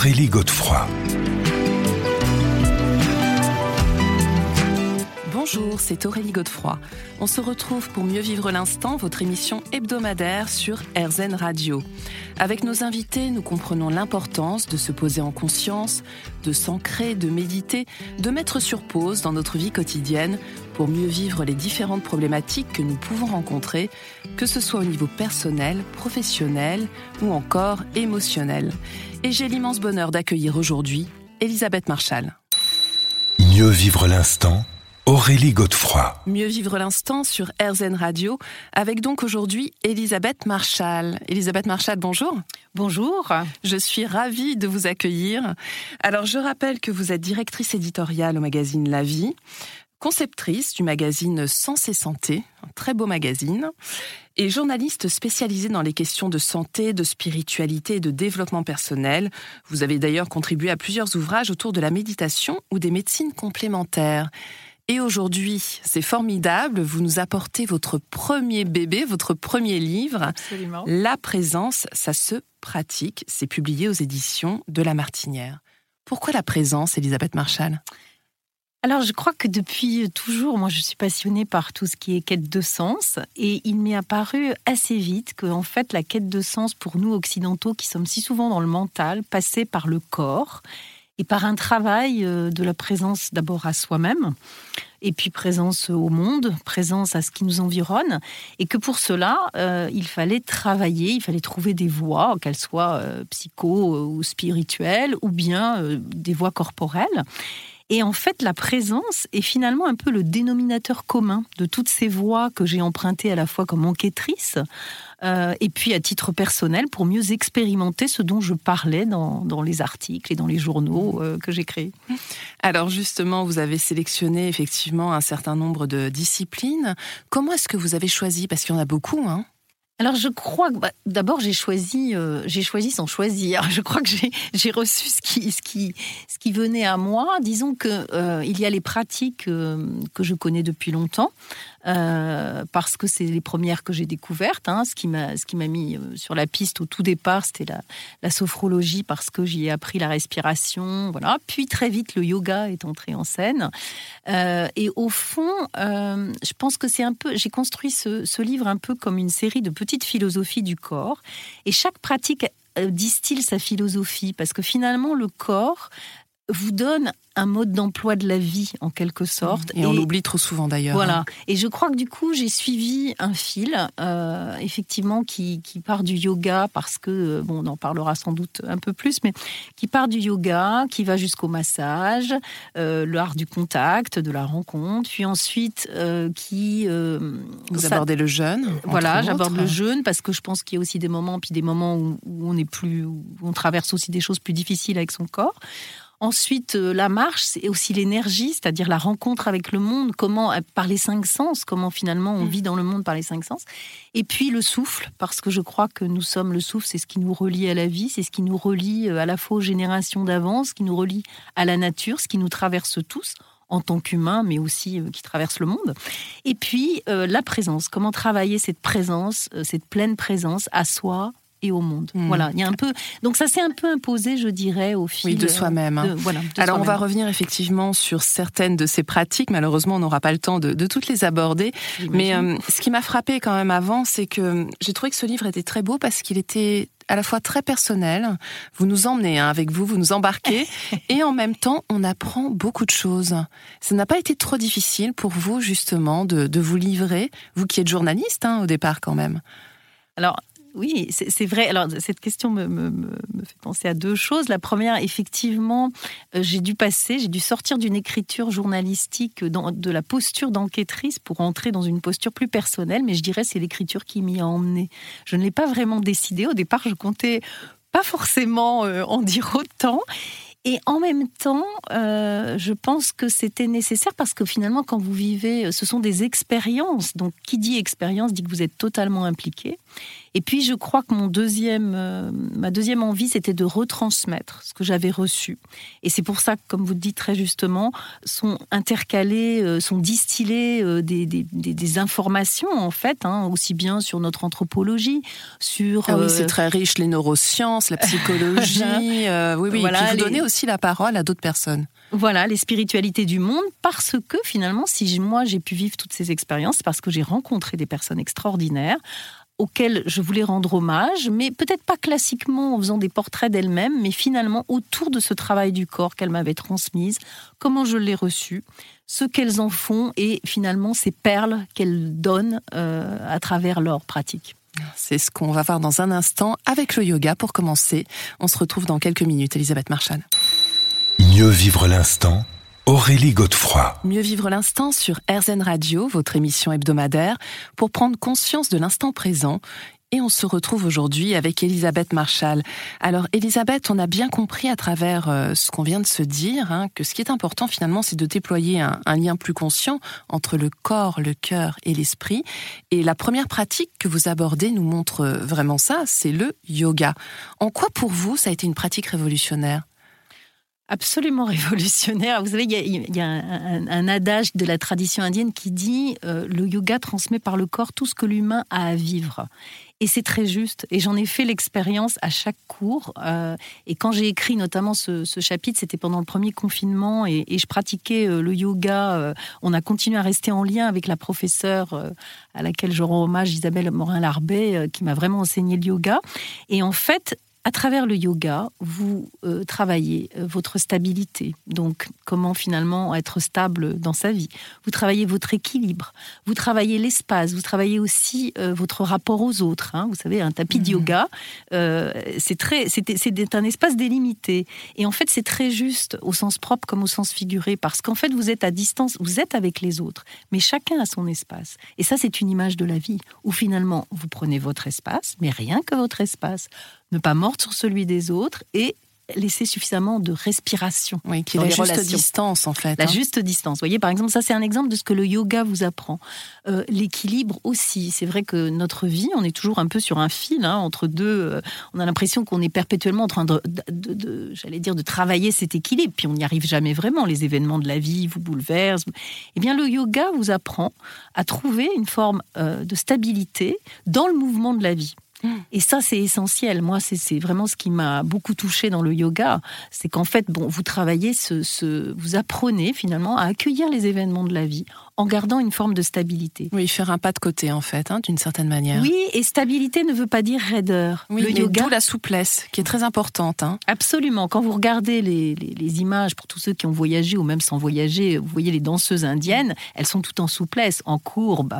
Aurélie Godefroy. Bonjour, c'est Aurélie Godefroy. On se retrouve pour mieux vivre l'instant, votre émission hebdomadaire sur RZN Radio. Avec nos invités, nous comprenons l'importance de se poser en conscience, de s'ancrer, de méditer, de mettre sur pause dans notre vie quotidienne pour mieux vivre les différentes problématiques que nous pouvons rencontrer, que ce soit au niveau personnel, professionnel ou encore émotionnel. Et j'ai l'immense bonheur d'accueillir aujourd'hui Elisabeth Marchal. Mieux vivre l'instant Aurélie Godefroy. Mieux vivre l'instant sur RZN Radio, avec donc aujourd'hui Elisabeth Marchal. Elisabeth Marchal, bonjour. Bonjour. Je suis ravie de vous accueillir. Alors, je rappelle que vous êtes directrice éditoriale au magazine La Vie, conceptrice du magazine Sens et Santé, un très beau magazine, et journaliste spécialisée dans les questions de santé, de spiritualité et de développement personnel. Vous avez d'ailleurs contribué à plusieurs ouvrages autour de la méditation ou des médecines complémentaires. Et aujourd'hui, c'est formidable, vous nous apportez votre premier bébé, votre premier livre. Absolument. La présence, ça se pratique. C'est publié aux éditions de La Martinière. Pourquoi la présence, Elisabeth Marshall alors, je crois que depuis toujours, moi, je suis passionnée par tout ce qui est quête de sens, et il m'est apparu assez vite que, en fait, la quête de sens pour nous occidentaux, qui sommes si souvent dans le mental, passait par le corps et par un travail euh, de la présence d'abord à soi-même, et puis présence au monde, présence à ce qui nous environne, et que pour cela, euh, il fallait travailler, il fallait trouver des voies, qu'elles soient euh, psycho ou spirituelles, ou bien des voies corporelles. Et en fait, la présence est finalement un peu le dénominateur commun de toutes ces voies que j'ai empruntées à la fois comme enquêtrice, euh, et puis à titre personnel pour mieux expérimenter ce dont je parlais dans, les articles et dans les journaux euh, que j'ai créés. Alors justement, vous avez sélectionné effectivement un certain nombre de disciplines. Comment est-ce que vous avez choisi? Parce qu'il y en a beaucoup, hein alors je crois que bah, d'abord j'ai choisi, euh, j'ai choisi sans choisir. Je crois que j'ai reçu ce qui, ce, qui, ce qui venait à moi. Disons que euh, il y a les pratiques euh, que je connais depuis longtemps, euh, parce que c'est les premières que j'ai découvertes. Hein. Ce qui m'a mis euh, sur la piste au tout départ, c'était la, la, sophrologie parce que j'y ai appris la respiration. Voilà. Puis très vite, le yoga est entré en scène. Euh, et au fond, je pense que c'est un peu. J'ai construit ce, ce livre un peu comme une série de petites philosophies du corps. Et chaque pratique distille sa philosophie parce que finalement le corps vous donne un mode d'emploi de la vie en quelque sorte. Et, on l'oublie trop souvent d'ailleurs. Voilà. Hein. Et je crois que du coup j'ai suivi un fil, euh, effectivement, qui, qui, part du yoga parce que euh, bon, on en parlera sans doute un peu plus, mais qui part du yoga, qui va jusqu'au massage, euh, l'art du contact, de la rencontre, puis ensuite euh, qui vous abordez le jeûne. Voilà, j'aborde le jeûne parce que je pense qu'il y a aussi des moments, puis des moments où, où on est plus, où on traverse aussi des choses plus difficiles avec son corps. Ensuite, euh, la marche, c'est aussi l'énergie, c'est-à-dire la rencontre avec le monde, comment euh, par les cinq sens, comment finalement on mm. vit dans le monde par les cinq sens. Et puis le souffle, parce que je crois que nous sommes le souffle, c'est ce qui nous relie à la vie, c'est ce qui nous relie euh, à la fois aux générations d'avant, ce qui nous relie à la nature, ce qui nous traverse tous en tant qu'humains, mais aussi qui traverse le monde. Et puis la présence, comment travailler cette présence, cette pleine présence à soi, et au monde. Hmm. Voilà, il y a un peu. Donc ça s'est un peu imposé, je dirais, au fil de soi-même. Hein. Voilà. Alors on va revenir effectivement sur certaines de ces pratiques. Malheureusement, on n'aura pas le temps de, toutes les aborder. Mais euh, ce qui m'a frappé quand même avant, c'est que j'ai trouvé que ce livre était très beau parce qu'il était à la fois très personnel. Vous nous emmenez hein, avec vous, vous nous embarquez, et en même temps, on apprend beaucoup de choses. Ça n'a pas été trop difficile pour vous justement de, de vous livrer, vous qui êtes journaliste hein, au départ quand même. Alors, oui, c'est vrai. Alors, cette question me, fait penser à deux choses. La première, effectivement, euh, j'ai dû passer, j'ai dû sortir d'une écriture journalistique, de la posture d'enquêtrice pour entrer dans une posture plus personnelle, mais je dirais c'est l'écriture qui m'y a emmené. Je ne l'ai pas vraiment décidé. Au départ, je comptais pas forcément euh, en dire autant. Et en même temps, euh, je pense que c'était nécessaire parce que finalement, quand vous vivez, ce sont des expériences. Donc, qui dit expérience dit que vous êtes totalement impliqué. Et puis, je crois que mon deuxième, euh, ma deuxième envie, c'était de retransmettre ce que j'avais reçu. Et c'est pour ça que, comme vous le dites très justement, sont intercalés, euh, sont distillés euh, des, des, des, informations, en fait, hein, aussi bien sur notre anthropologie, sur... Ah oui, c'est très riche, les neurosciences, la psychologie. oui, oui. Voilà, et puis vous donnez aussi la parole à d'autres personnes. Voilà, les spiritualités du monde, parce que finalement, si moi j'ai pu vivre toutes ces expériences, c'est parce que j'ai rencontré des personnes extraordinaires auxquelles je voulais rendre hommage, mais peut-être pas classiquement en faisant des portraits d'elles-mêmes, mais finalement autour de ce travail du corps qu'elles m'avaient transmise, comment je l'ai reçu, ce qu'elles en font et finalement ces perles qu'elles donnent euh, à travers leur pratique. C'est ce qu'on va voir dans un instant avec le yoga pour commencer. On se retrouve dans quelques minutes, Elisabeth Marchal. Mieux vivre l'instant, Aurélie Godefroy. Mieux vivre l'instant sur RZN Radio, votre émission hebdomadaire, pour prendre conscience de l'instant présent. Et on se retrouve aujourd'hui avec Elisabeth Marshall. Alors Elisabeth, on a bien compris à travers euh, ce qu'on vient de se dire hein, que ce qui est important finalement, c'est de déployer un, un, lien plus conscient entre le corps, le cœur et l'esprit. Et la première pratique que vous abordez nous montre vraiment ça, c'est le yoga. En quoi pour vous ça a été une pratique révolutionnaire? Absolument révolutionnaire. Vous savez, il y a, un, adage de la tradition indienne qui dit euh, le yoga transmet par le corps tout ce que l'humain a à vivre. Et c'est très juste. Et j'en ai fait l'expérience à chaque cours. Euh, et quand j'ai écrit notamment ce, chapitre, c'était pendant le premier confinement et, je pratiquais euh, le yoga. on a continué à rester en lien avec la professeure à laquelle je rends hommage, Isabelle Morin-Larbet, qui m'a vraiment enseigné le yoga. Et en fait, à travers le yoga, vous euh, travaillez euh, votre stabilité, donc comment finalement être stable dans sa vie. Vous travaillez votre équilibre, vous travaillez l'espace, vous travaillez aussi euh, votre rapport aux autres. Hein. Vous savez, un tapis de mhm. yoga, c'est très, c'est un espace délimité. Et en fait, c'est très juste au sens propre comme au sens figuré, parce qu'en fait, vous êtes à distance, vous êtes avec les autres, mais chacun a son espace. Et ça, c'est une image de la vie, où finalement, vous prenez votre espace, mais rien que votre espace ne pas mordre sur celui des autres et laisser suffisamment de respiration. Oui, qui est la juste distance en fait. La hein. juste distance. Vous voyez, par exemple, ça c'est un exemple de ce que le yoga vous apprend. Euh, l'équilibre aussi. C'est vrai que notre vie, on est toujours un peu sur un fil hein, entre deux. Euh, on a l'impression qu'on est perpétuellement en train de, j'allais dire, de travailler cet équilibre. Puis on n'y arrive jamais vraiment. Les événements de la vie vous bouleversent. Eh bien, le yoga vous apprend à trouver une forme euh, de stabilité dans le mouvement de la vie. Et ça, c'est essentiel. Moi, c'est vraiment ce qui m'a beaucoup touché dans le yoga. C'est qu'en fait, bon, vous travaillez, ce, vous apprenez finalement à accueillir les événements de la vie en gardant une forme de stabilité. Oui, faire un pas de côté en fait, hein, d'une certaine manière. Oui, et stabilité ne veut pas dire raideur. Oui, le yoga, la souplesse qui est très importante. Hein. Absolument. Quand vous regardez les, images, pour tous ceux qui ont voyagé ou même sans voyager, vous voyez les danseuses indiennes, elles sont toutes en souplesse, en courbe.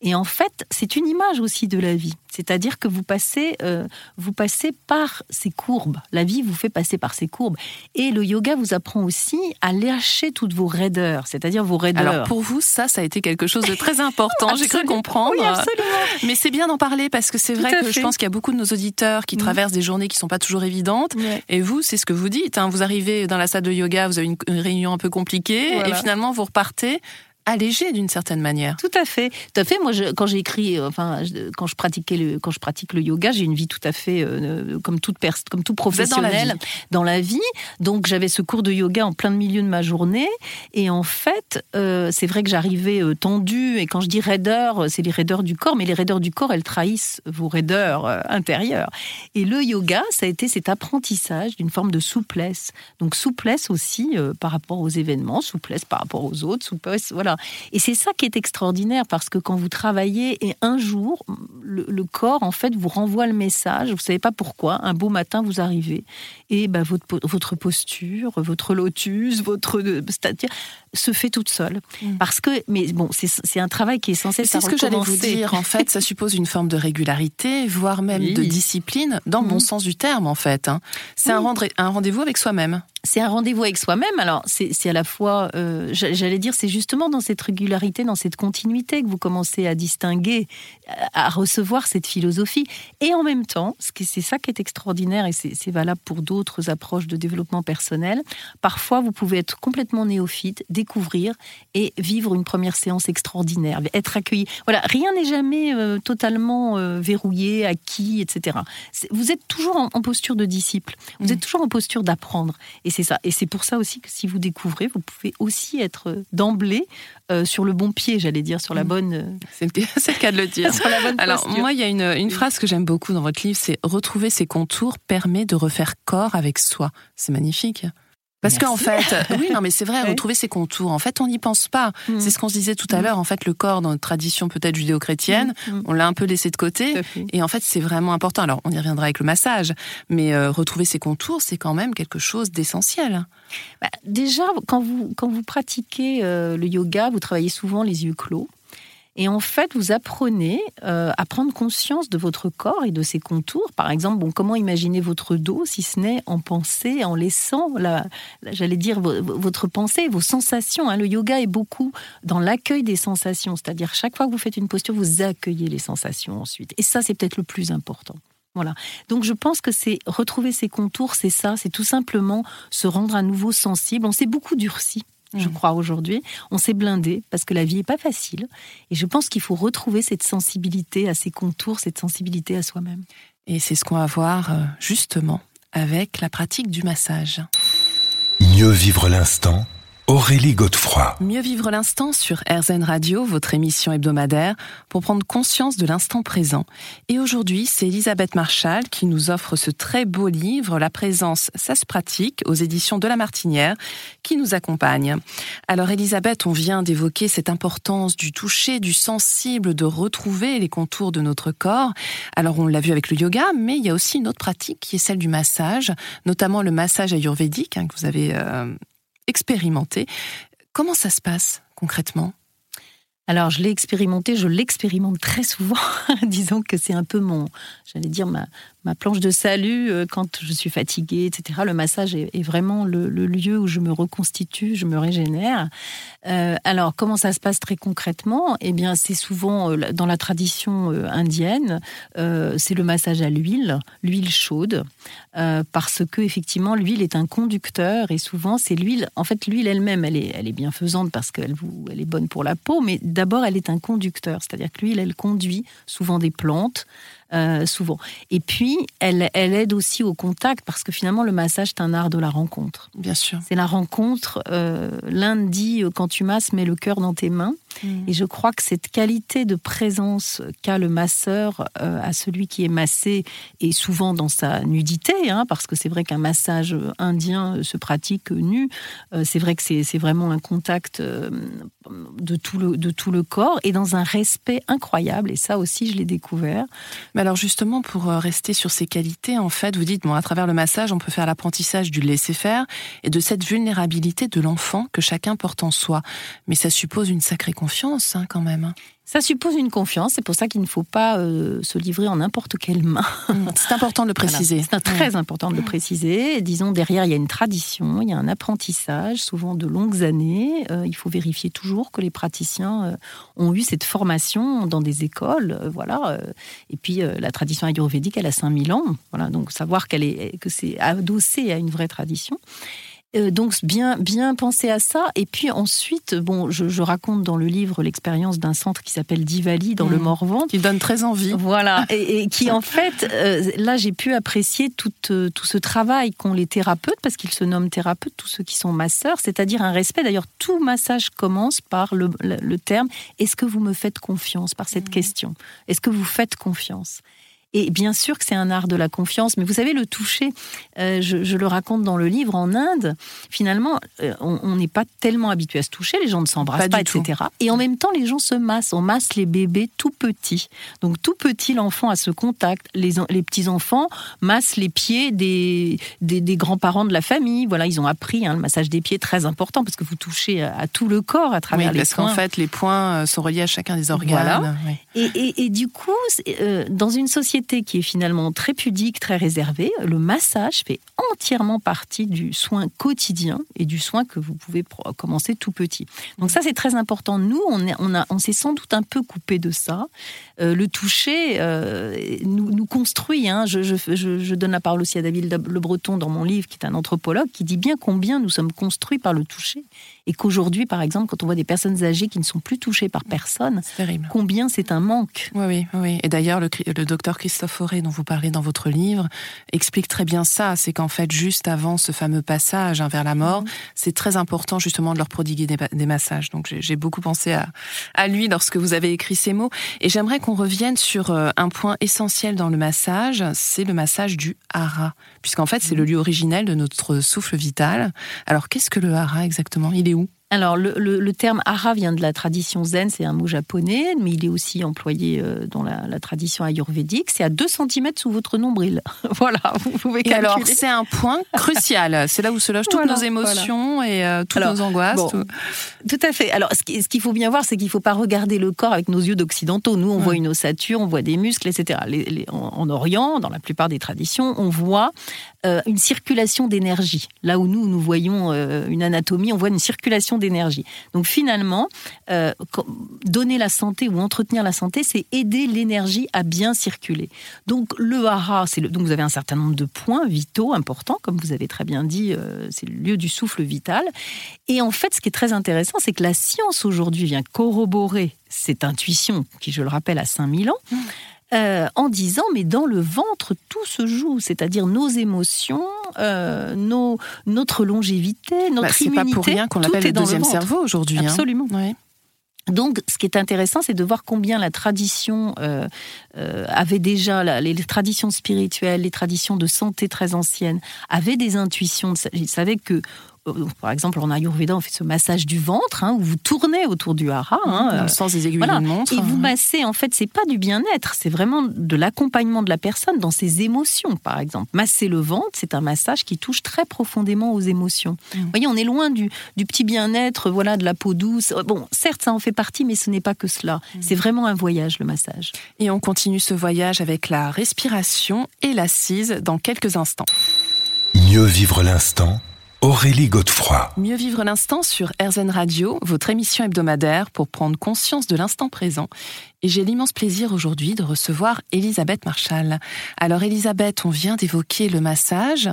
Et en fait, c'est une image aussi de la vie. C'est-à-dire que vous passez, euh, vous passez par ces courbes. La vie vous fait passer par ces courbes. Et le yoga vous apprend aussi à lâcher toutes vos raideurs, c'est-à-dire vos raideurs. Alors pour vous, ça, ça a été quelque chose de très important. J'ai cru comprendre. Oui, absolument. Mais c'est bien d'en parler parce que c'est vrai que je pense qu'il y a beaucoup de nos auditeurs qui mm. traversent des journées qui sont pas toujours évidentes. Et vous, c'est ce que vous dites. Hein. Vous arrivez dans la salle de yoga, vous avez une, réunion un peu compliquée et finalement vous repartez allégé d'une certaine manière. Tout à fait, tout à fait. Moi, je, quand j'ai écrit, euh, enfin, quand je pratiquais le, quand je pratique le yoga, j'ai une vie tout à fait euh, comme toute comme tout professionnel dans la vie. Donc, j'avais ce cours de yoga en plein milieu de ma journée, et en fait, euh, c'est vrai que j'arrivais tendue. Et quand je dis raideur, c'est les raideurs du corps, mais les raideurs du corps, elles trahissent vos raideurs intérieures. Et le yoga, ça a été cet apprentissage d'une forme de souplesse. Donc, souplesse aussi par rapport aux événements, souplesse par rapport aux autres, souplesse, voilà et c'est ça qui est extraordinaire parce que quand vous travaillez et un jour, le, corps en fait vous renvoie le message, vous savez pas pourquoi, un beau matin vous arrivez et ben, votre, votre posture, votre lotus, votre stature se fait toute seule. Mm. Parce que, mais bon, c'est un travail qui est censé C'est ce que j'allais vous dire. En fait, ça suppose une forme de régularité, voire même de discipline, dans le bon mm. sens du terme, en fait. Hein. C'est un rendez-vous avec soi-même c'est un rendez-vous avec soi-même. Alors, c'est à la fois, euh, j'allais dire, c'est justement dans cette régularité, dans cette continuité que vous commencez à distinguer, à recevoir cette philosophie. Et en même temps, c'est ça qui est extraordinaire et c'est valable pour d'autres approches de développement personnel. Parfois, vous pouvez être complètement néophyte, découvrir et vivre une première séance extraordinaire, être accueilli. Voilà, rien n'est jamais euh, totalement euh, verrouillé, acquis, etc. Vous êtes toujours en, posture de disciple, vous êtes mm. toujours en posture d'apprendre. Et c'est ça. Et c'est pour ça aussi que si vous découvrez, vous pouvez aussi être euh, d'emblée sur le bon pied, j'allais dire, sur la mm. bonne. C'est le, cas de le dire. sur la bonne Alors, moi, il y a une, une phrase que j'aime beaucoup dans votre livre c'est retrouver ses contours permet de refaire corps avec soi. C'est magnifique. Parce qu'en fait, oui, non, mais c'est vrai, retrouver ses contours. En fait, on n'y pense pas. Mm. C'est ce qu'on se disait tout à mm. l'heure. En fait, le corps, dans notre tradition peut-être judéo-chrétienne, mm. on l'a un peu laissé de côté. Et en fait, c'est vraiment important. Alors, on y reviendra avec le massage, mais euh, retrouver ses contours, c'est quand même quelque chose d'essentiel. Bah, déjà, quand vous, quand vous pratiquez euh, le yoga, vous travaillez souvent les yeux clos. Et en fait, vous apprenez euh, à prendre conscience de votre corps et de ses contours. Par exemple, bon, comment imaginer votre dos si ce n'est en pensée, en laissant, j'allais dire, votre pensée, vos sensations. Hein. Le yoga est beaucoup dans l'accueil des sensations, c'est-à-dire chaque fois que vous faites une posture, vous accueillez les sensations ensuite. Et ça, c'est peut-être le plus important. Voilà. Donc je pense que c'est retrouver ses contours, c'est ça, c'est tout simplement se rendre à nouveau sensible. On s'est beaucoup durci je crois, aujourd'hui. On s'est blindé parce que la vie n'est pas facile. Et je pense qu'il faut retrouver cette sensibilité à ses contours, cette sensibilité à soi-même. Et c'est ce qu'on va voir euh, justement avec la pratique du massage. Mieux vivre l'instant Aurélie Godefroy. Mieux vivre l'instant sur RZN Radio, votre émission hebdomadaire, pour prendre conscience de l'instant présent. Et aujourd'hui, c'est Elisabeth Marchal qui nous offre ce très beau livre, La présence, ça se pratique, aux éditions de La Martinière, qui nous accompagne. Alors Elisabeth, on vient d'évoquer cette importance du toucher, du sensible, de retrouver les contours de notre corps. Alors on l'a vu avec le yoga, mais il y a aussi une autre pratique qui est celle du massage, notamment le massage ayurvédique hein, que vous avez euh, expérimenté. Comment ça se passe concrètement? Alors, je l'ai expérimenté, je l'expérimente très souvent. Disons que c'est un peu mon, j'allais dire, ma, ma planche de salut euh, quand je suis fatiguée, etc. Le massage est, vraiment le, lieu où je me reconstitue, je me régénère. Euh, alors, comment ça se passe très concrètement? Eh bien, c'est souvent euh, dans la tradition indienne, c'est le massage à l'huile, l'huile chaude, parce que effectivement, l'huile est un conducteur et souvent, c'est l'huile. En fait, l'huile elle-même, elle est, elle est bienfaisante parce qu'elle elle est bonne pour la peau, mais d'abord, elle est un conducteur, c'est-à-dire que l'huile, elle conduit souvent des plantes. Euh, souvent. Et puis, elle, elle aide aussi au contact parce que finalement, le massage, c'est un art de la rencontre. Bien sûr. C'est la rencontre. Euh, L'un dit, euh, quand tu masses, mets le cœur dans tes mains. Mm. Et je crois que cette qualité de présence qu'a le masseur à celui qui est massé, et souvent dans sa nudité, hein, parce que c'est vrai qu'un massage indien se pratique nu, c'est vrai que c'est vraiment un contact de tout, le, de tout le corps et dans un respect incroyable. Et ça aussi, je l'ai découvert. Mais alors justement, pour euh, rester sur ces qualités, en fait, vous dites, bon, à travers le massage, on peut faire l'apprentissage du laisser-faire et de cette vulnérabilité de l'enfant que chacun porte en soi. Mais ça suppose une sacrée confiance, hein, quand même. Ça suppose une confiance, c'est pour ça qu'il ne faut pas euh, se livrer en n'importe quelle main. Mm. C'est important de le préciser. C'est très mm. important de le préciser. Disons, derrière, il y a une tradition, il y a un apprentissage, souvent de longues années. Euh, il faut vérifier toujours que les praticiens euh, ont eu cette formation dans des écoles. voilà. Et puis, la tradition ayurvédique, elle a 5000 ans. Voilà. Donc, savoir qu'elle est, que c'est adossé à une vraie tradition. Euh, donc bien bien penser à ça. Et puis ensuite, bon, je, raconte dans le livre l'expérience d'un centre qui s'appelle Divali dans le mmh. Morvan, qui donne très envie. Voilà, et, qui en fait, euh, là, j'ai pu apprécier tout, euh, tout ce travail qu'ont les thérapeutes, parce qu'ils se nomment thérapeutes, tous ceux qui sont masseurs, c'est-à-dire un respect. D'ailleurs, tout massage commence par le, terme Est-ce que vous me faites confiance? par cette mmh. question Est-ce que vous faites confiance? Et bien sûr que c'est un art de la confiance, mais vous savez, le toucher, euh, je, le raconte dans le livre, en Inde, finalement, euh, on n'est pas tellement habitué à se toucher, les gens ne s'embrassent pas, etc. Et en même temps, les gens se massent. On masse les bébés tout petits. Donc tout petit, l'enfant a ce contact. Les, les petits-enfants massent les pieds des, des, grands-parents de la famille. Voilà, ils ont appris hein, le massage des pieds, très important, parce que vous touchez à, tout le corps à travers les parce qu'en fait, les points euh, sont reliés à chacun des organes. Et, et, et, du coup, dans une société qui est finalement très pudique, très réservée, le massage fait entièrement partie du soin quotidien et du soin que vous pouvez commencer tout petit. Donc ça, c'est très important. Nous, on, est, on, a, on s'est sans doute un peu coupé de ça. Euh, le toucher euh, nous, nous, construit. Hein. Je, je, je, donne la parole aussi à David Le Breton dans mon livre, qui est un anthropologue, qui dit bien combien nous sommes construits par le toucher. Et qu'aujourd'hui, par exemple, quand on voit des personnes âgées qui ne sont plus touchées par personne, combien c'est un manque. Oui, oui, oui. Et d'ailleurs, le, le docteur Christophe Fauré, dont vous parlez dans votre livre, explique très bien ça. C'est qu'en fait, juste avant ce fameux passage hein, vers la mort, mhm. c'est très important justement de leur prodiguer des, massages. Donc j'ai beaucoup pensé à, à lui lorsque vous avez écrit ces mots. Et j'aimerais qu'on revienne sur euh, un point essentiel dans le massage, c'est le massage du hara, puisqu'en fait c'est le mhm. lieu originel de notre souffle vital. Alors qu'est-ce que le hara exactement? Il est où? Alors, le, terme hara vient de la tradition zen, c'est un mot japonais, mais il est aussi employé euh, dans la, tradition ayurvédique. C'est à 2 cm sous votre nombril. voilà, vous pouvez calculer. Et alors, c'est un point crucial. c'est là où se logent toutes nos émotions et euh, toutes nos angoisses. tout... à fait. Alors, ce qu'il faut bien voir, c'est qu'il ne faut pas regarder le corps avec nos yeux d'occidentaux. Nous, on voit une ossature, on voit des muscles, etc. en, Orient, dans la plupart des traditions, on voit euh, une circulation d'énergie. Là où nous, nous voyons une anatomie, on voit une circulation d'énergie. Donc finalement, euh, donner la santé ou entretenir la santé, c'est aider l'énergie à bien circuler. Donc le hara, c'est donc vous avez un certain nombre de points vitaux importants, comme vous avez très bien dit, euh, c'est le lieu du souffle vital. Et en fait, ce qui est très intéressant, c'est que la science aujourd'hui vient corroborer cette intuition qui, je le rappelle, a 5000 ans. Mmh. Euh, en disant mais dans le ventre tout se joue, c'est-à-dire nos émotions, euh, nos, notre longévité, notre bah, immunité. C'est pas pour rien qu'on l'appelle le deuxième cerveau aujourd'hui. Hein. Absolument. Donc, ce qui est intéressant, c'est de voir combien la tradition euh, avait déjà, les, traditions spirituelles, les traditions de santé très anciennes, avaient des intuitions. Ils savaient que par exemple, en Ayurveda, on fait ce massage du ventre, hein, où vous tournez autour du hara. Hein, dans le sens des aiguilles d'une montre. Et vous massez, en fait, c'est pas du bien-être, c'est vraiment de l'accompagnement de la personne dans ses émotions, par exemple. Masser le ventre, c'est un massage qui touche très profondément aux émotions. Mmh. Vous voyez, on est loin du, du petit bien-être, voilà, de la peau douce. Bon, certes, ça en fait partie, mais ce n'est pas que cela. Mmh. C'est vraiment un voyage, le massage. Et on continue ce voyage avec la respiration et l'assise dans quelques instants. Mieux vivre l'instant Aurélie Godefroy. Mieux vivre l'instant sur RZN Radio, votre émission hebdomadaire pour prendre conscience de l'instant présent. Et j'ai l'immense plaisir aujourd'hui de recevoir Elisabeth Marshall. Alors Elisabeth, on vient d'évoquer le massage.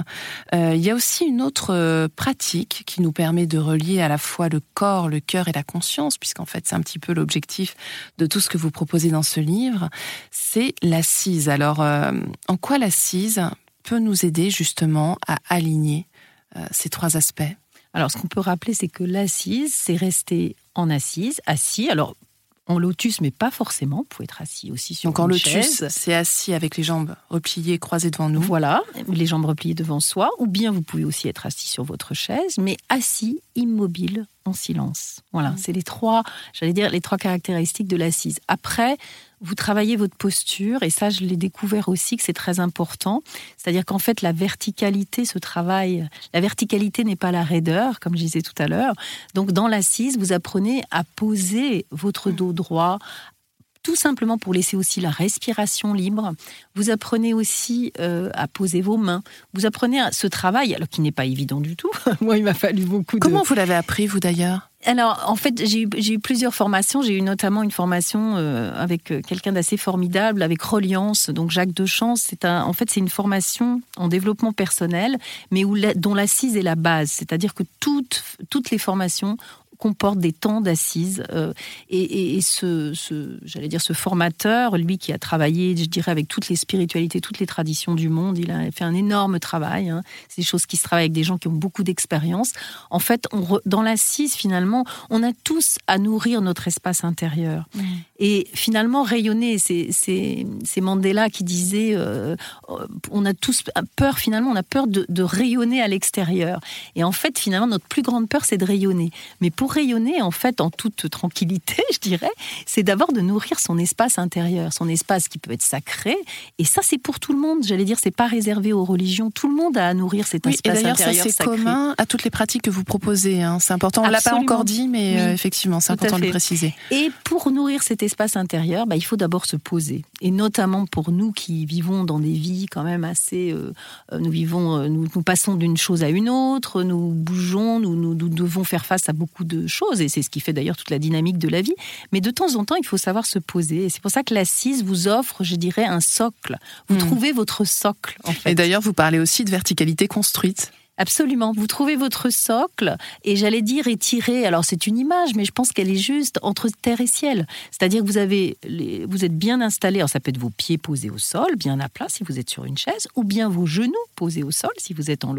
Euh, il y a aussi une autre euh, pratique qui nous permet de relier à la fois le corps, le cœur et la conscience, puisqu'en fait c'est un petit peu l'objectif de tout ce que vous proposez dans ce livre. C'est l'assise. Alors euh, en quoi l'assise peut nous aider justement à aligner ces trois aspects Alors, ce qu'on peut rappeler, c'est que l'assise, c'est rester en assise, assis. Alors, en lotus, mais pas forcément. Vous pouvez être assis aussi sur Donc en lotus, c'est assis avec les jambes repliées, croisées devant nous. Voilà, les jambes repliées devant soi. Ou bien vous pouvez aussi être assis sur votre chaise, mais assis, immobile, en silence. Voilà, mmh. c'est les trois, j'allais dire, les trois caractéristiques de l'assise. Après, vous travaillez votre posture, et ça, je l'ai découvert aussi que c'est très important. C'est-à-dire qu'en fait, la verticalité se travaille. La verticalité n'est pas la raideur, comme je disais tout à l'heure. Donc, dans l'assise, vous apprenez à poser votre dos droit, tout simplement pour laisser aussi la respiration libre. Vous apprenez aussi euh, à poser vos mains. Vous apprenez à ce travail, alors qui n'est pas évident du tout. Moi, il m'a fallu beaucoup de... Comment vous l'avez appris, vous d'ailleurs? Alors, en fait, j'ai eu, plusieurs formations. J'ai eu notamment une formation euh, avec euh, quelqu'un d'assez formidable, avec Reliance, donc Jacques. C'est un, en fait, c'est une formation en développement personnel, mais où dont l'assise est la base. C'est-à-dire que toutes, toutes les formations comporte des temps d'assises. Euh, et, ce, j'allais dire, ce formateur, lui qui a travaillé, je dirais, avec toutes les spiritualités, toutes les traditions du monde, il a fait un énorme travail. Hein. C'est des choses qui se travaillent avec des gens qui ont beaucoup d'expérience. En fait, on dans l'assise, finalement, on a tous à nourrir notre espace intérieur. Mmh. Et finalement, rayonner, c'est Mandela qui disait, euh, on a tous peur, finalement, on a peur de, de rayonner à l'extérieur. Et en fait, finalement, notre plus grande peur, c'est de rayonner. Mais pour rayonner, en fait, en toute tranquillité, je dirais, c'est d'abord de nourrir son espace intérieur, son espace qui peut être sacré. Et ça, c'est pour tout le monde. J'allais dire, c'est pas réservé aux religions. Tout le monde a à nourrir cet oui, espace et d'ailleurs, ça, c'est commun à toutes les pratiques que vous proposez. Hein. C'est important. On l'a pas encore dit, mais euh, effectivement, c'est important de le préciser. Et pour nourrir cet espace intérieur, bah, il faut d'abord se poser. Et notamment pour nous qui vivons dans des vies quand même assez, euh, euh, nous vivons, nous, nous passons d'une chose à une autre, nous bougeons, nous, nous, nous devons faire face à beaucoup de choses, et c'est ce qui fait d'ailleurs toute la dynamique de la vie. Mais de temps en temps, il faut savoir se poser, et c'est pour ça que l'assise vous offre, je dirais, un socle. Vous hmm. trouvez votre socle. En fait. Et d'ailleurs, vous parlez aussi de verticalité construite. Absolument. Vous trouvez votre socle et j'allais dire étiré. Alors c'est une image, mais je pense qu'elle est juste entre terre et ciel. C'est-à-dire que vous avez, vous êtes bien installé. Alors ça peut être vos pieds posés au sol, bien à plat si vous êtes sur une chaise, ou bien vos genoux posés au sol si vous êtes en,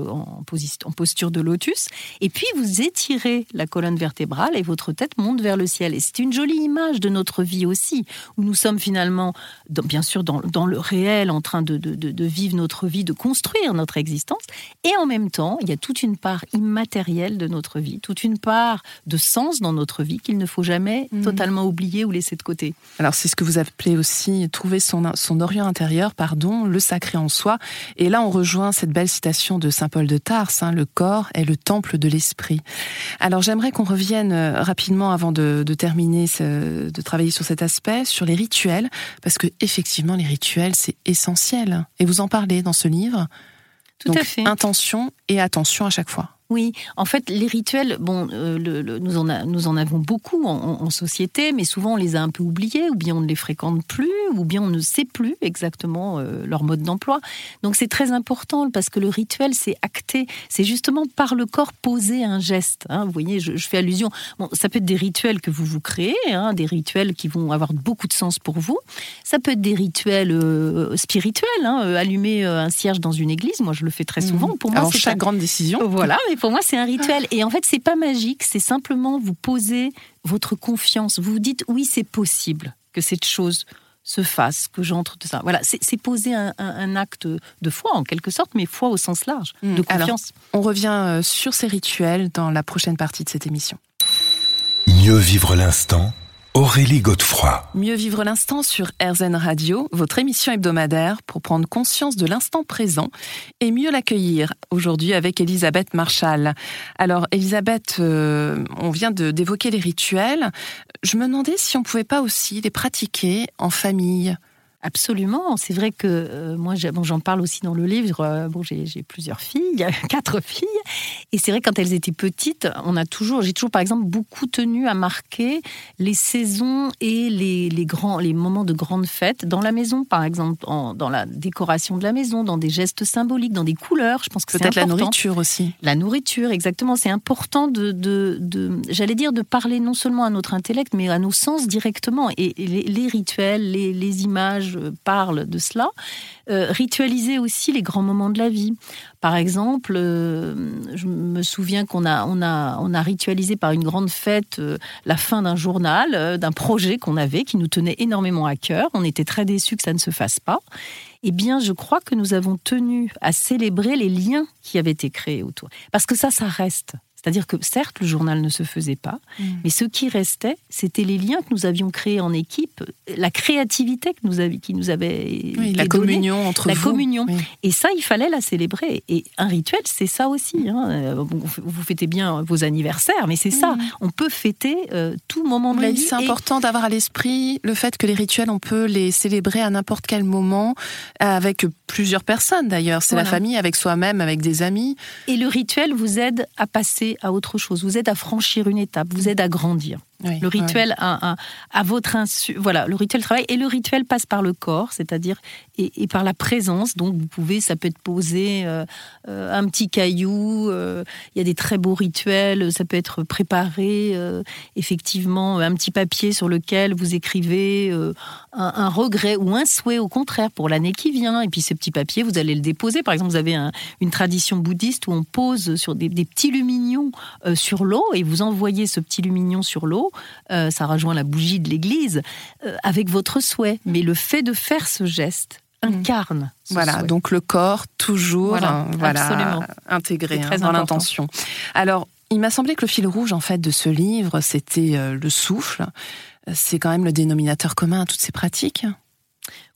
posture de lotus. Et puis vous étirez la colonne vertébrale et votre tête monte vers le ciel. Et c'est une jolie image de notre vie aussi, où nous sommes finalement, bien sûr, dans, le réel, en train de vivre notre vie, de construire notre existence, et en même temps il y a toute une part immatérielle de notre vie, toute une part de sens dans notre vie qu'il ne faut jamais mhm. totalement oublier ou laisser de côté. Alors c'est ce que vous appelez aussi trouver son, son orient intérieur, pardon, le sacré en soi. Et là on rejoint cette belle citation de Saint Paul de Tarse, hein, le corps est le temple de l'esprit. Alors j'aimerais qu'on revienne euh, rapidement avant de, terminer, de travailler sur cet aspect, sur les rituels, parce que effectivement les rituels c'est essentiel. Et vous en parlez dans ce livre. Tout à fait. Intention et attention à chaque fois. Oui, en fait, les rituels, bon, euh, le, nous, en nous en avons beaucoup en, société, mais souvent on les a un peu oubliés, ou bien on ne les fréquente plus, ou bien on ne sait plus exactement euh, leur mode d'emploi. Donc c'est très important parce que le rituel, c'est acté, c'est justement par le corps poser un geste. Hein. Vous voyez, je, fais allusion. Bon, ça peut être des rituels que vous vous créez, hein, des rituels qui vont avoir beaucoup de sens pour vous. Ça peut être des rituels euh, spirituels, hein, allumer un cierge dans une église. Moi, je le fais très mmh. souvent. Pour moi, c'est chaque grande décision. Voilà, pour moi, c'est un rituel. Et en fait, c'est pas magique, c'est simplement vous poser votre confiance. Vous vous dites, oui, c'est possible que cette chose se fasse, que j'entre de ça. Voilà, c'est poser un, acte de foi en quelque sorte, mais foi au sens large, de hmm. confiance. on revient euh, sur ces rituels dans la prochaine partie de cette émission. Mieux vivre l'instant Aurélie Godefroy. Mieux vivre l'instant sur RZN Radio, votre émission hebdomadaire pour prendre conscience de l'instant présent et mieux l'accueillir aujourd'hui avec Elisabeth Marshall. Alors Elisabeth, euh, on vient d'évoquer les rituels. Je me demandais si on pouvait pas aussi les pratiquer en famille. Absolument. C'est vrai que euh, moi, j'en parle aussi dans le livre. Euh, bon, j'ai plusieurs filles, quatre filles, et c'est vrai quand elles étaient petites, on a toujours, j'ai toujours par exemple beaucoup tenu à marquer les saisons et les, les, grands, les moments de grandes fêtes dans la maison, par exemple, dans la décoration de la maison, dans des gestes symboliques, dans des couleurs. Je pense que c'est peut-être la nourriture aussi. La nourriture, exactement. C'est important de, de, de j'allais dire, de parler non seulement à notre intellect, mais à nos sens directement. Et, les, les, rituels, les, les images parle de cela. Euh, ritualiser aussi les grands moments de la vie. Par exemple, euh, je me souviens qu'on a, on a, on a ritualisé par une grande fête euh, la fin d'un journal, d'un projet qu'on avait, qui nous tenait énormément à cœur. On était très déçus que ça ne se fasse pas. Eh bien, je crois que nous avons tenu à célébrer les liens qui avaient été créés autour. Parce que ça, ça reste. C'est-à-dire que certes, le journal ne se faisait pas, mm. mais ce qui restait, c'était les liens que nous avions créés en équipe, la créativité que nous avait, qui nous avait la communion entre la vous. communion. Et ça, il fallait la célébrer. Et un rituel, c'est ça aussi. Hein. Euh, vous fêtez bien vos anniversaires, mais c'est ça. Mm. On peut fêter euh, tout moment de la vie. C'est important d'avoir à l'esprit le fait que les rituels, on peut les célébrer à n'importe quel moment, avec plusieurs personnes d'ailleurs. C'est la famille, avec soi-même, avec des amis. Et le rituel vous aide à passer à autre chose, vous aide à franchir une étape, vous aide à grandir le rituel à, votre insu, voilà, le rituel travaille et le rituel passe par le corps, c'est-à-dire et, par la présence. Donc vous pouvez, ça peut être poser euh, euh, un petit caillou. Euh, il y a des très beaux rituels. Ça peut être préparer effectivement un petit papier sur lequel vous écrivez un, regret ou un souhait au contraire pour l'année qui vient. Et puis ce petit papier, vous allez le déposer. Par exemple, vous avez une tradition bouddhiste où on pose sur des, des petits luminions sur l'eau et vous envoyez ce petit lumignon sur l'eau euh, ça rejoint la bougie de l'église, euh, avec votre souhait. Mais le fait de faire ce geste mm. incarne. voilà, donc le corps toujours voilà, hein, intégré hein, dans l'intention. Alors, il m'a semblé que le fil rouge en fait de ce livre, c'était euh, le souffle. C'est quand même le dénominateur commun à toutes ces pratiques.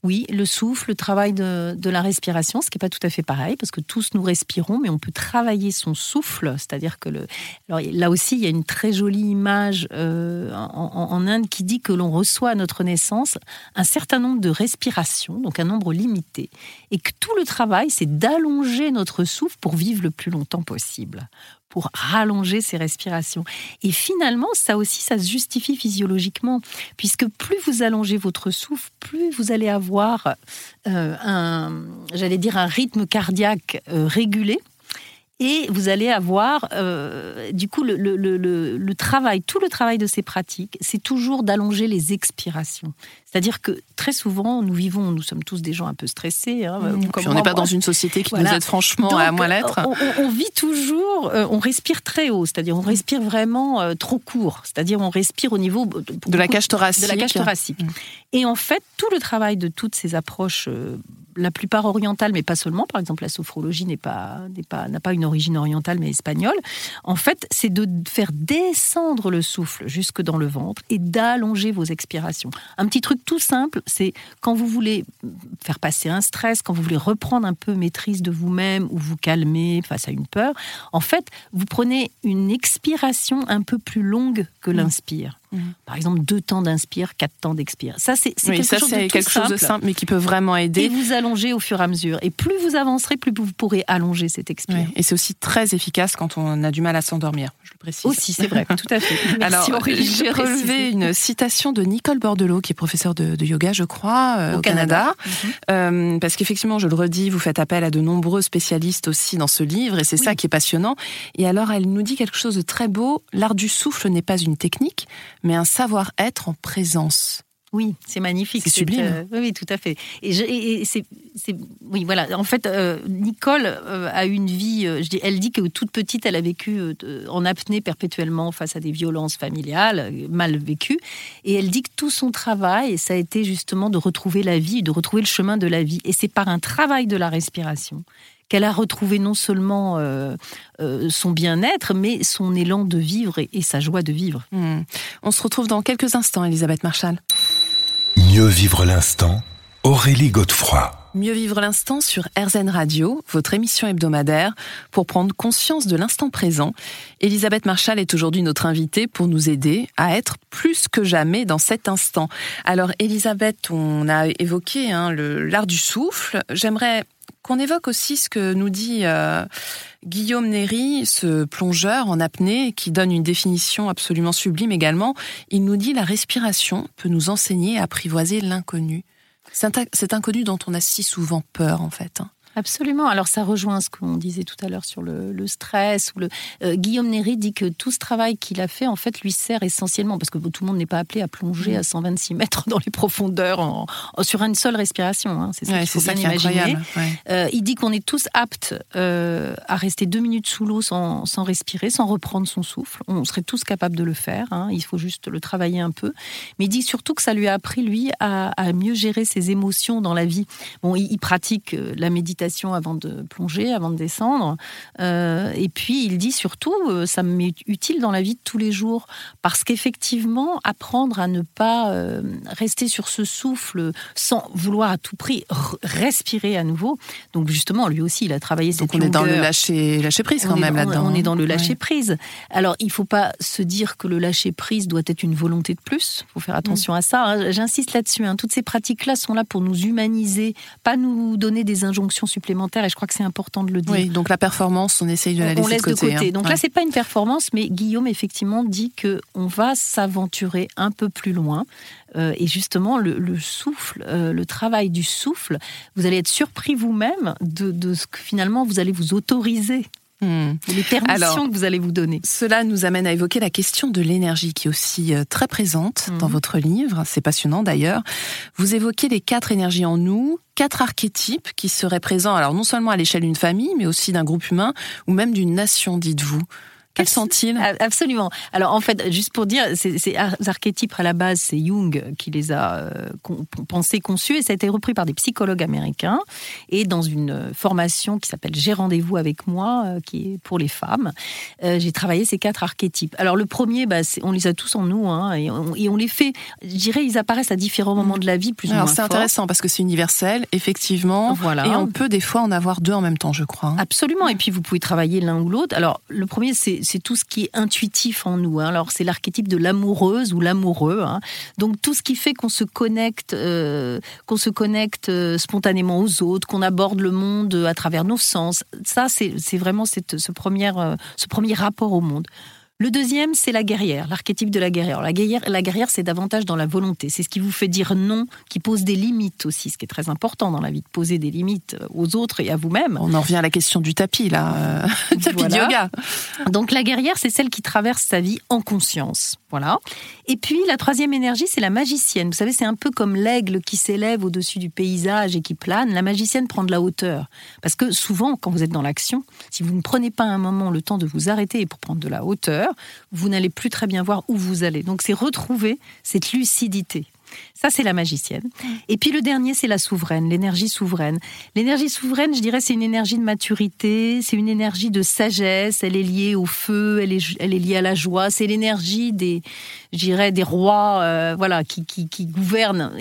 Oui, le souffle, le travail de, la respiration, ce qui n'est pas tout à fait pareil, parce que tous nous respirons, mais on peut travailler son souffle, c'est-à-dire que le... Là aussi, il y a une très jolie image euh, en, Inde qui dit que l'on reçoit à notre naissance un certain nombre de respirations, donc un nombre limité, et que tout le travail, c'est d'allonger notre souffle pour vivre le plus longtemps possible pour rallonger ses respirations. Et finalement, ça aussi, ça se justifie physiologiquement, puisque plus vous allongez votre souffle, plus vous allez avoir euh, un, j'allais dire, un rythme cardiaque euh, régulé et vous allez avoir, euh, du coup, le, le, le, le, travail, tout le travail de ces pratiques, c'est toujours d'allonger les expirations. C'est-à-dire que très souvent, nous vivons, nous sommes tous des gens un peu stressés. Hein, mmh. on n'est pas dans une société qui nous aide franchement à moins l'être. On, on, vit toujours, euh, on respire très haut, c'est-à-dire on respire vraiment euh, trop court, c'est-à-dire on respire au niveau de la cage thoracique. De la cage thoracique. Mmh. Et en fait, tout le travail de toutes ces approches la plupart orientales, mais pas seulement. Par exemple, la sophrologie n'est pas, pas, n'a pas une origine orientale, mais espagnole. En fait, c'est de faire descendre le souffle jusque dans le ventre et d'allonger vos expirations. Un petit truc tout simple, c'est quand vous voulez faire passer un stress, quand vous voulez reprendre un peu maîtrise de vous-même ou vous calmer face à une peur, en fait, vous prenez une expiration un peu plus longue que mmh. l'inspire. Mhm. Par exemple, deux temps d'inspire, quatre temps d'expire. Ça, c'est quelque, chose, de quelque chose de simple, mais qui peut vraiment aider. Et vous allongez au fur et à mesure. Et plus vous avancerez, plus vous pourrez allonger cette expire. Et c'est aussi très efficace quand on a du mal à s'endormir, je le précise. Aussi, c'est vrai, tout à fait. Alors, j'ai relevé une citation de Nicole Bordelot, qui est professeure de, yoga, je crois, euh, au, Canada. Mhm. Euh, parce qu'effectivement, je le redis, vous faites appel à de nombreux spécialistes aussi dans ce livre, et c'est ça qui est passionnant. Et alors, elle nous dit quelque chose de très beau. L'art du souffle n'est pas une technique, mais un savoir-être en présence. Oui, c'est magnifique. C'est sublime. Euh, oui, tout à fait. Et, c'est, oui, voilà. En fait, euh, Nicole euh, a une vie. Je elle dit que toute petite, elle a vécu en apnée perpétuellement face à des violences familiales mal vécues. Et elle dit que tout son travail, ça a été justement de retrouver la vie, de retrouver le chemin de la vie. Et c'est par un travail de la respiration qu'elle a retrouvé non seulement euh, euh, son bien-être, mais son élan de vivre et, sa joie de vivre. Hmm. On se retrouve dans quelques instants, Elisabeth Marshall. Mieux vivre l'instant, Aurélie Godefroy. Mieux vivre l'instant sur RZN Radio, votre émission hebdomadaire, pour prendre conscience de l'instant présent. Elisabeth Marshall est aujourd'hui notre invitée pour nous aider à être plus que jamais dans cet instant. Alors Elisabeth, on a évoqué hein, l'art du souffle. J'aimerais qu'on évoque aussi ce que nous dit euh, Guillaume Néry, ce plongeur en apnée, qui donne une définition absolument sublime également. Il nous dit la respiration peut nous enseigner à apprivoiser l'inconnu. C'est inconnu dont on a si souvent peur, en fait. Hein. Absolument. Alors ça rejoint ce qu'on disait tout à l'heure sur le, stress. Ou le, euh, Guillaume Néry dit que tout ce travail qu'il a fait, en fait, lui sert essentiellement, parce que tout le monde n'est pas appelé à plonger à 126 mètres dans les profondeurs en, sur une seule respiration. Hein. C'est ça qu'il faut bien imaginer. Euh, il dit qu'on est tous aptes euh, à rester deux minutes sous l'eau sans, sans, respirer, sans reprendre son souffle. On serait tous capables de le faire. Hein. Il faut juste le travailler un peu. Mais il dit surtout que ça lui a appris, lui, à, mieux gérer ses émotions dans la vie. Bon, il pratique la méditation avant de plonger, avant de descendre. Euh, et puis il dit surtout, euh, ça m'est utile dans la vie de tous les jours, parce qu'effectivement, apprendre à ne pas euh, rester sur ce souffle sans vouloir à tout prix respirer à nouveau. Donc justement, lui aussi, il a travaillé Donc on est dans le lâcher, lâcher prise quand même là-dedans. On est dans le lâcher prise. Alors il faut pas se dire que le lâcher prise doit être une volonté de plus. Il faut faire attention à ça. Hein. J'insiste là-dessus. Hein. Toutes ces pratiques-là sont là pour nous humaniser, pas nous donner des injonctions supplémentaire et je crois que c'est important de le dire. Oui, donc la performance, on essaye de la laisser laisse de côté. Hein. Donc là, c'est pas une performance, mais Guillaume effectivement dit que on va s'aventurer un peu plus loin. Euh, et justement, le, souffle, euh, le travail du souffle, vous allez être surpris vous-même de, de ce que finalement vous allez vous autoriser Hmm. Les permissions que vous allez vous donner. Cela nous amène à évoquer la question de l'énergie qui est aussi euh, très présente dans hmm. votre livre. C'est passionnant d'ailleurs. Vous évoquez les quatre énergies en nous, quatre archétypes qui seraient présents alors non seulement à l'échelle d'une famille, mais aussi d'un groupe humain ou même d'une nation, dites-vous. Sont-ils? Absolument. Alors en fait, juste pour dire, ces archétypes à la base, c'est Jung qui les a euh, pensés, conçus, et ça a été repris par des psychologues américains. Et dans une formation qui s'appelle J'ai rendez-vous avec moi, euh, qui est pour les femmes, euh, j'ai travaillé ces quatre archétypes. Alors le premier, bah, on les a tous en nous, hein, et, on, les fait, je dirais, ils apparaissent à différents moments de la vie, plus ou moins. C'est intéressant parce que c'est universel, effectivement, voilà. et on peut des fois en avoir deux en même temps, je crois. Hein. Absolument, et puis vous pouvez travailler l'un ou l'autre. Alors le premier, c'est tout ce qui est intuitif en nous. Hein. Alors c'est l'archétype de l'amoureuse ou l'amoureux. Hein. Donc tout ce qui fait qu'on se connecte, euh, qu'on se connecte euh, spontanément aux autres, qu'on aborde le monde à travers nos sens. Ça, c'est vraiment euh, ce premier rapport au monde. Le deuxième, c'est la guerrière, l'archétype de la guerrière. La guerrière, la guerrière c'est davantage dans la volonté. C'est ce qui vous fait dire non, qui pose des limites aussi, ce qui est très important dans la vie, de poser des limites aux autres et à vous-même. On en revient à la question du tapis, là, euh, tapis de yoga. Donc la guerrière, c'est celle qui traverse sa vie en conscience. Voilà. Et puis la troisième énergie, c'est la magicienne. Vous savez, c'est un peu comme l'aigle qui s'élève au-dessus du paysage et qui plane. La magicienne prend de la hauteur. Parce que souvent, quand vous êtes dans l'action, si vous ne prenez pas un moment le temps de vous arrêter pour prendre de la hauteur, vous n'allez plus très bien voir où vous allez. Donc c'est retrouver cette lucidité. Ça, c'est la magicienne. Et puis le dernier, c'est la souveraine, l'énergie souveraine. L'énergie souveraine, je dirais, c'est une énergie de maturité, c'est une énergie de sagesse, elle est liée au feu, elle est, elle est liée à la joie, c'est l'énergie des, des rois, euh, voilà, qui, qui, qui gouvernent.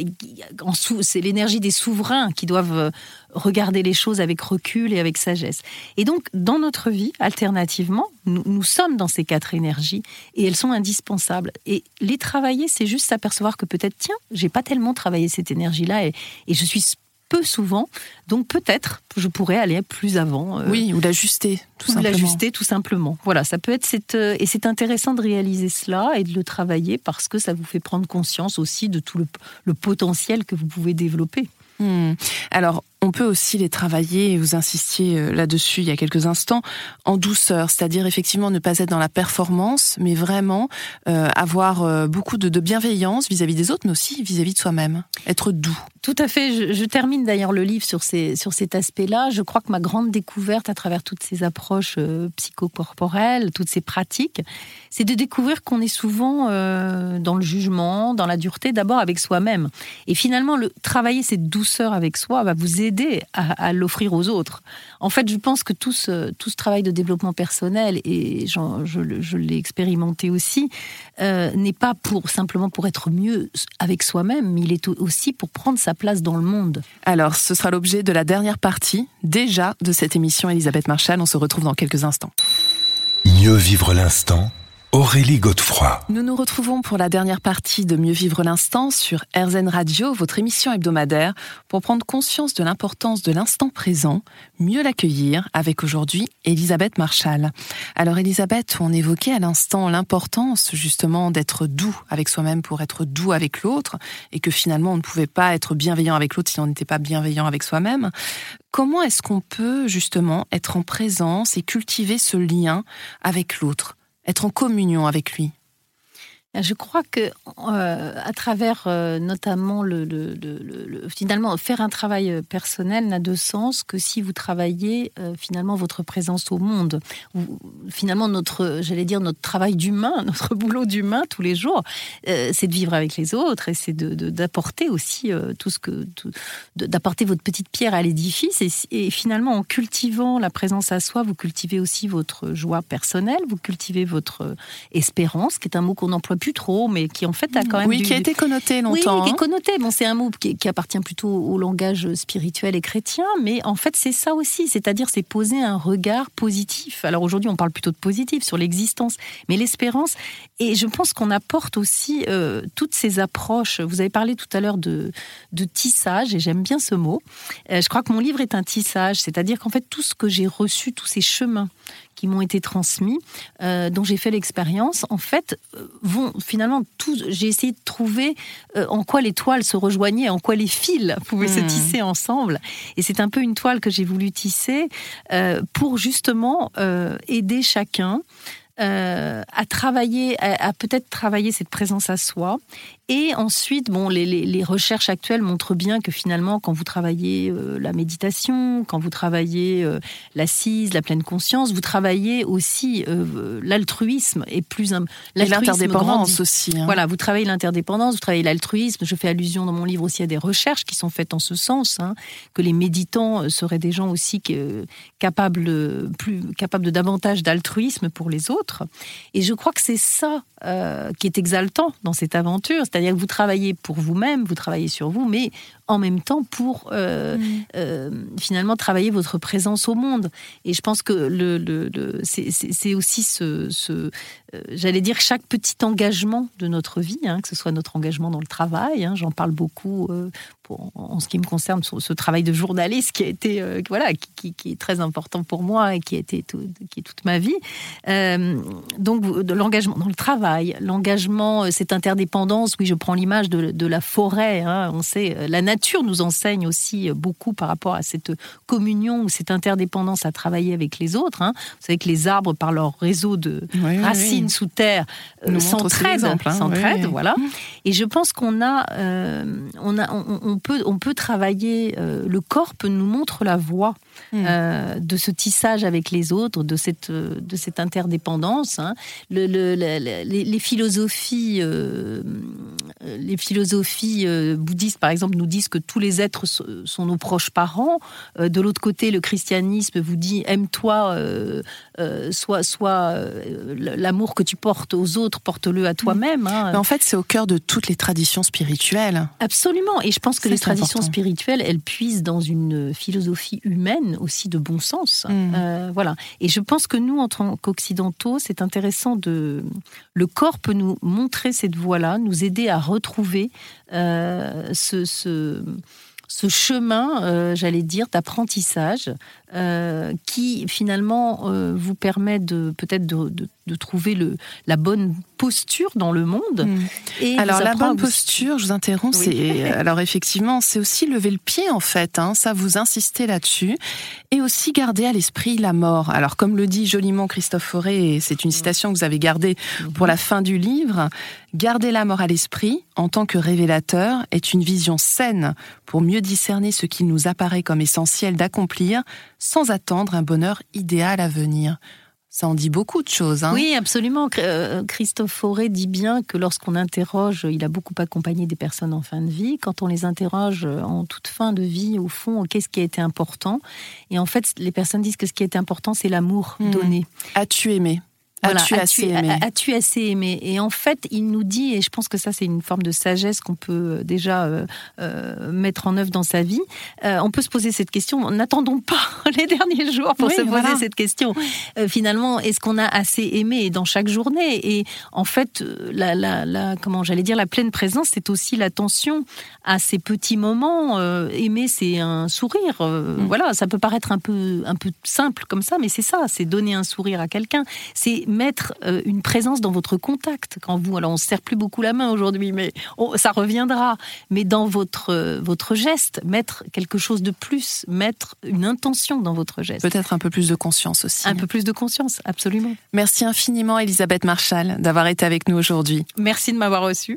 C'est l'énergie des souverains qui doivent euh, regarder les choses avec recul et avec sagesse. Et donc, dans notre vie, alternativement, nous, nous sommes dans ces quatre énergies et elles sont indispensables. Et les travailler, c'est juste s'apercevoir que peut-être, tiens, j'ai pas tellement travaillé cette énergie-là et, je suis peu souvent. Donc peut-être je pourrais aller plus avant. Euh, oui, ou l'ajuster, tout simplement. L'ajuster, tout simplement. Voilà, ça peut être cette euh, et c'est intéressant de réaliser cela et de le travailler parce que ça vous fait prendre conscience aussi de tout le potentiel que vous pouvez développer. Hmm. Alors, on peut aussi les travailler, et vous insistiez euh, là-dessus il y a quelques instants, en douceur, c'est-à-dire effectivement ne pas être dans la performance, mais vraiment euh, avoir euh, beaucoup de, bienveillance vis-à-vis des autres, mais aussi vis-à-vis de soi-même, être doux. Tout à fait. Je, termine d'ailleurs le livre sur, ces, sur cet aspect-là. Je crois que ma grande découverte à travers toutes ces approches psychocorporelles, toutes ces pratiques, c'est de découvrir qu'on est souvent dans le jugement, dans la dureté, d'abord avec soi-même. Et finalement, le, travailler cette douceur avec soi va vous aider aider à, l'offrir aux autres. En fait, je pense que tout ce, tout ce travail de développement personnel, et je, je l'ai expérimenté aussi, euh, n'est pas pour simplement pour être mieux avec soi-même, mais il est aussi pour prendre sa place dans le monde. Alors, ce sera l'objet de la dernière partie, déjà, de cette émission Elisabeth Marchal. On se retrouve dans quelques instants. Mieux vivre l'instant Aurélie Godefroy. Nous nous retrouvons pour la dernière partie de Mieux vivre l'instant sur RZN Radio, votre émission hebdomadaire, pour prendre conscience de l'importance de l'instant présent, mieux l'accueillir, avec aujourd'hui Elisabeth Marshall. Alors Elisabeth, on évoquait à l'instant l'importance justement d'être doux avec soi-même pour être doux avec l'autre, et que finalement on ne pouvait pas être bienveillant avec l'autre si on n'était pas bienveillant avec soi-même. Comment est-ce qu'on peut justement être en présence et cultiver ce lien avec l'autre? Être en communion avec lui je crois que euh, à travers euh, notamment le, finalement faire un travail euh, personnel n'a de sens que si vous travaillez finalement votre présence au monde. Finalement notre j'allais dire notre travail d'humain, notre boulot d'humain tous les jours, c'est de vivre avec les autres et c'est d'apporter aussi tout ce que d'apporter votre petite pierre à l'édifice et, et, finalement en cultivant la présence à soi, vous cultivez aussi votre joie personnelle, vous cultivez votre espérance, qui est un mot qu'on emploie plus trop, mais qui en fait a quand même. Oui, qui a été connoté longtemps. Oui, qui est hein. connoté. Bon, c'est un mot qui, appartient plutôt au langage spirituel et chrétien, mais en fait, c'est ça aussi. C'est-à-dire, c'est poser un regard positif. Alors aujourd'hui, on parle plutôt de positif sur l'existence, mais l'espérance. Et je pense qu'on apporte aussi euh, toutes ces approches. Vous avez parlé tout à l'heure de, de tissage, et j'aime bien ce mot. Euh, je crois que mon livre est un tissage, c'est-à-dire qu'en fait, tout ce que j'ai reçu, tous ces chemins qui m'ont été transmis, euh, dont j'ai fait l'expérience, en fait, euh, finalement tout. J'ai essayé de trouver euh, en quoi les toiles se rejoignaient, en quoi les fils pouvaient se hmm. tisser ensemble. Et c'est un peu une toile que j'ai voulu tisser pour justement aider chacun euh, à travailler, à, peut-être travailler cette présence à soi. Et ensuite, bon, les, les, recherches actuelles montrent bien que finalement, quand vous travaillez euh, la méditation, quand vous travaillez euh, l'assise, la pleine conscience, vous travaillez aussi l'altruisme et plus l'interdépendance aussi. Hein. Voilà, vous travaillez l'interdépendance, vous travaillez l'altruisme. Je fais allusion dans mon livre aussi à des recherches qui sont faites en ce sens, hein, que les méditants seraient des gens aussi capables, plus capables de davantage d'altruisme pour les autres. Et je crois que c'est ça euh, qui est exaltant dans cette aventure, c'est-à-dire que vous travaillez pour vous-même, vous travaillez sur vous, mais en même temps pour euh, mm. euh, finalement travailler votre présence au monde. Et je pense que le, c'est aussi ce, j'allais dire, chaque petit engagement de notre vie, hein, que ce soit notre engagement dans le travail, hein, j'en parle beaucoup pour, en ce qui me concerne, ce, ce, travail de journaliste qui a été, voilà, qui, est très important pour moi et qui a été qui est toute ma vie. donc, de l'engagement dans le travail l'engagement, euh, cette interdépendance. Oui, je prends l'image de, la forêt. Hein. on sait, euh, la nature nous enseigne aussi euh, beaucoup par rapport à cette communion ou cette interdépendance à travailler avec les autres. Hein. Vous savez que les arbres, par leur réseau de racines sous terre, s'entraident, hein. voilà. Et je pense qu'on a, on a, on, peut, on peut travailler. le corps peut nous montre la voie hmm. de ce tissage avec les autres, de cette, de cette interdépendance. Le, le, les, philosophies, euh, les philosophies euh, bouddhistes, par exemple, nous disent que tous les êtres sont nos proches parents. Euh, de l'autre côté, le christianisme vous dit aime-toi, soit, soit l'amour que tu portes aux autres, porte-le à toi-même. Hein. en fait, c'est au cœur de toutes les traditions spirituelles. Absolument. Et je pense que les traditions spirituelles, elles puisent dans une philosophie humaine aussi de bon sens. Mm. voilà. Et je pense que nous, en tant qu'occidentaux, c'est intéressant de le corps peut nous montrer cette voie-là, nous aider à retrouver euh, ce, ce, chemin, euh, j'allais dire, d'apprentissage euh, qui finalement vous permet de peut-être de, de trouver le, la bonne posture dans le monde. Hmm. Et alors la bonne posture, je vous interromps, c'est alors effectivement c'est aussi lever le pied en fait, hein, ça vous insistez là-dessus, et aussi garder à l'esprit la mort. Alors comme le dit joliment Christophe Fauré, et c'est une citation que vous avez gardée pour la fin du livre, garder la mort à l'esprit en tant que révélateur est une vision saine pour mieux discerner ce qu'il nous apparaît comme essentiel d'accomplir sans attendre un bonheur idéal à venir. Ça en dit beaucoup de choses. Hein. Oui, absolument. Euh, Christophe Fauré dit bien que lorsqu'on interroge, il a beaucoup accompagné des personnes en fin de vie. Quand on les interroge en toute fin de vie, au fond, qu'est-ce qui a été important? Et en fait, les personnes disent que ce qui a été important, c'est l'amour hmm. donné. As-tu aimé? As-tu assez aimé As-tu assez aimé? Et en fait, il nous dit, et je pense que ça, c'est une forme de sagesse qu'on peut euh, déjà euh, euh, mettre en œuvre dans sa vie. on peut se poser cette question. N'attendons pas les derniers jours pour se poser cette question. finalement, est-ce qu'on a assez aimé? Dans chaque journée Et en fait, la, la, la comment j'allais dire, la pleine présence, c'est aussi l'attention à ces petits moments. aimer, c'est un sourire. Mm. Voilà, ça peut paraître un peu, un peu simple comme ça, mais c'est ça. C'est donner un sourire à quelqu'un. C'est mettre euh, une présence dans votre contact quand vous. Alors on se serre plus beaucoup la main aujourd'hui, mais ça reviendra. Mais dans votre euh, votre geste, mettre quelque chose de plus, mettre une intention dans votre geste. Peut-être un peu plus de conscience aussi. Un peu plus de conscience, absolument. Merci infiniment, Elisabeth Marshall, d'avoir été avec nous aujourd'hui. Merci de m'avoir reçu.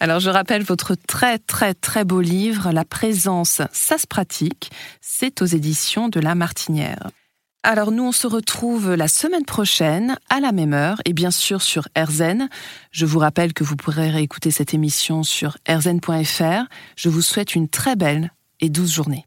Alors je rappelle votre très très très beau livre, La présence, ça se pratique. C'est aux éditions de La Martinière. Alors nous, on se retrouve la semaine prochaine à la même heure et bien sûr sur RZN. Je vous rappelle que vous pourrez réécouter cette émission sur rzn.fr. Je vous souhaite une très belle et douce journée.